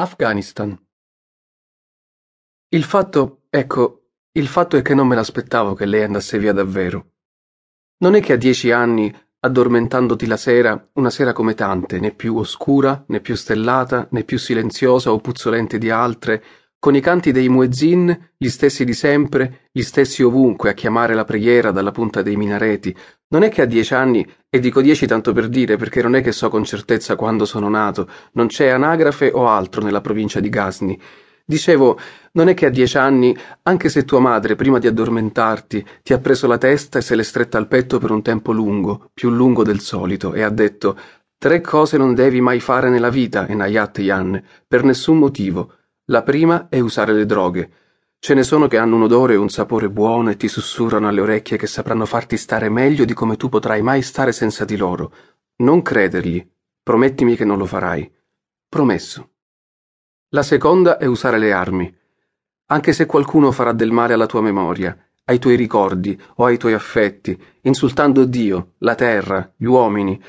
Afghanistan. Il fatto, ecco, il fatto è che non me l'aspettavo che lei andasse via davvero. Non è che a dieci anni, addormentandoti la sera, una sera come tante, né più oscura, né più stellata, né più silenziosa o puzzolente di altre, con i canti dei muezzin, gli stessi di sempre, gli stessi ovunque a chiamare la preghiera dalla punta dei minareti. Non è che a dieci anni, e dico dieci tanto per dire perché non è che so con certezza quando sono nato, non c'è anagrafe o altro nella provincia di Ghazni. Dicevo, non è che a dieci anni, anche se tua madre, prima di addormentarti, ti ha preso la testa e se l'è stretta al petto per un tempo lungo, più lungo del solito, e ha detto Tre cose non devi mai fare nella vita, Enayat Yan, per nessun motivo. La prima è usare le droghe. Ce ne sono che hanno un odore e un sapore buono e ti sussurrano alle orecchie che sapranno farti stare meglio di come tu potrai mai stare senza di loro. Non credergli. Promettimi che non lo farai. Promesso. La seconda è usare le armi. Anche se qualcuno farà del male alla tua memoria, ai tuoi ricordi o ai tuoi affetti, insultando Dio, la terra, gli uomini,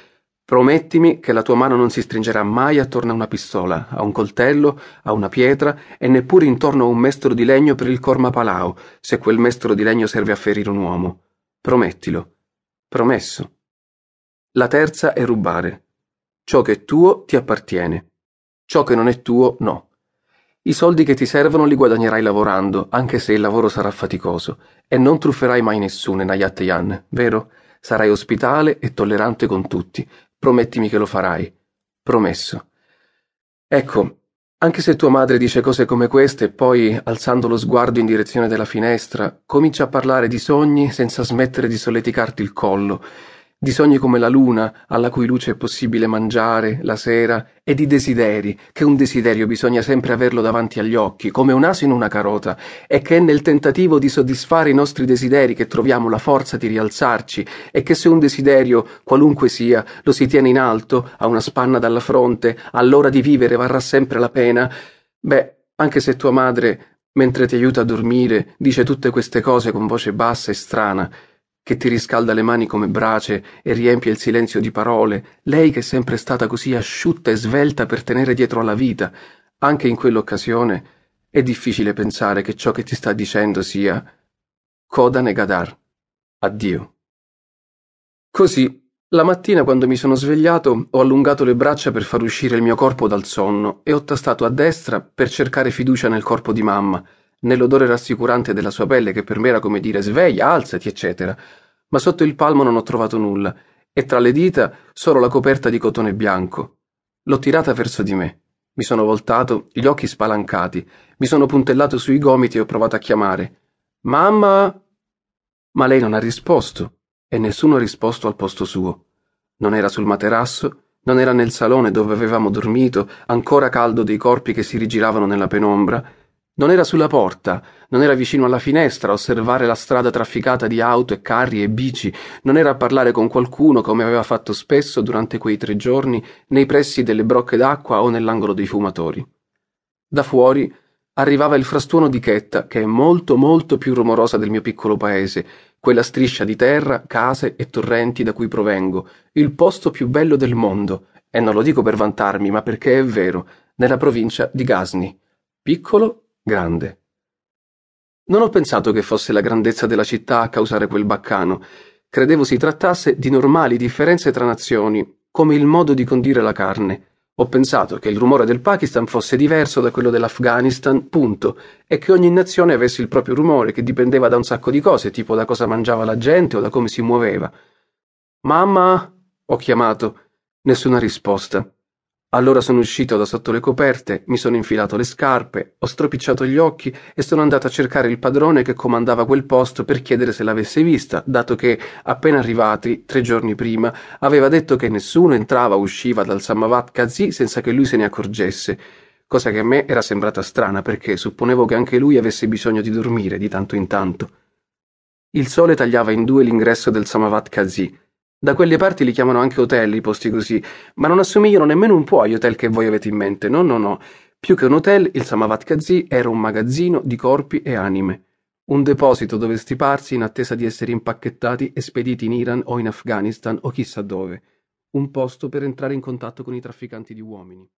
Promettimi che la tua mano non si stringerà mai attorno a una pistola, a un coltello, a una pietra e neppure intorno a un mestolo di legno per il corma palao, se quel mestolo di legno serve a ferire un uomo. Promettilo. Promesso. La terza è rubare. Ciò che è tuo ti appartiene. Ciò che non è tuo no. I soldi che ti servono li guadagnerai lavorando, anche se il lavoro sarà faticoso, e non trufferai mai nessuno, Nayat Yan, vero? Sarai ospitale e tollerante con tutti, Promettimi che lo farai. Promesso. Ecco, anche se tua madre dice cose come queste e poi, alzando lo sguardo in direzione della finestra, comincia a parlare di sogni senza smettere di solleticarti il collo, di sogni come la luna, alla cui luce è possibile mangiare la sera, e di desideri, che un desiderio bisogna sempre averlo davanti agli occhi, come un asino una carota, e che è nel tentativo di soddisfare i nostri desideri che troviamo la forza di rialzarci, e che se un desiderio, qualunque sia, lo si tiene in alto, a una spanna dalla fronte, all'ora di vivere varrà sempre la pena, beh, anche se tua madre, mentre ti aiuta a dormire, dice tutte queste cose con voce bassa e strana, che ti riscalda le mani come brace e riempie il silenzio di parole, lei che è sempre stata così asciutta e svelta per tenere dietro alla vita, anche in quell'occasione, è difficile pensare che ciò che ti sta dicendo sia Coda Negadar. Addio. Così, la mattina quando mi sono svegliato, ho allungato le braccia per far uscire il mio corpo dal sonno e ho tastato a destra per cercare fiducia nel corpo di mamma, nell'odore rassicurante della sua pelle che per me era come dire sveglia, alzati, eccetera. Ma sotto il palmo non ho trovato nulla, e tra le dita solo la coperta di cotone bianco. L'ho tirata verso di me. Mi sono voltato, gli occhi spalancati, mi sono puntellato sui gomiti e ho provato a chiamare. Mamma! Ma lei non ha risposto, e nessuno ha risposto al posto suo. Non era sul materasso, non era nel salone dove avevamo dormito, ancora caldo dei corpi che si rigiravano nella penombra, non era sulla porta, non era vicino alla finestra a osservare la strada trafficata di auto e carri e bici, non era a parlare con qualcuno come aveva fatto spesso durante quei tre giorni nei pressi delle brocche d'acqua o nell'angolo dei fumatori. Da fuori arrivava il frastuono di Chetta, che è molto molto più rumorosa del mio piccolo paese, quella striscia di terra, case e torrenti da cui provengo, il posto più bello del mondo, e non lo dico per vantarmi, ma perché è vero, nella provincia di Ghazni. Piccolo grande. Non ho pensato che fosse la grandezza della città a causare quel baccano. Credevo si trattasse di normali differenze tra nazioni, come il modo di condire la carne. Ho pensato che il rumore del Pakistan fosse diverso da quello dell'Afghanistan, punto, e che ogni nazione avesse il proprio rumore, che dipendeva da un sacco di cose, tipo da cosa mangiava la gente o da come si muoveva. Mamma? ho chiamato. Nessuna risposta. Allora sono uscito da sotto le coperte, mi sono infilato le scarpe, ho stropicciato gli occhi e sono andato a cercare il padrone che comandava quel posto per chiedere se l'avesse vista, dato che, appena arrivati, tre giorni prima, aveva detto che nessuno entrava o usciva dal Samavat Kazi senza che lui se ne accorgesse, cosa che a me era sembrata strana perché supponevo che anche lui avesse bisogno di dormire di tanto in tanto. Il sole tagliava in due l'ingresso del Samavat Kazi da quelle parti li chiamano anche hotel i posti così, ma non assomigliano nemmeno un po' agli hotel che voi avete in mente. No, no, no. Più che un hotel, il Samavat Kazi era un magazzino di corpi e anime. Un deposito dove stiparsi in attesa di essere impacchettati e spediti in Iran o in Afghanistan o chissà dove. Un posto per entrare in contatto con i trafficanti di uomini.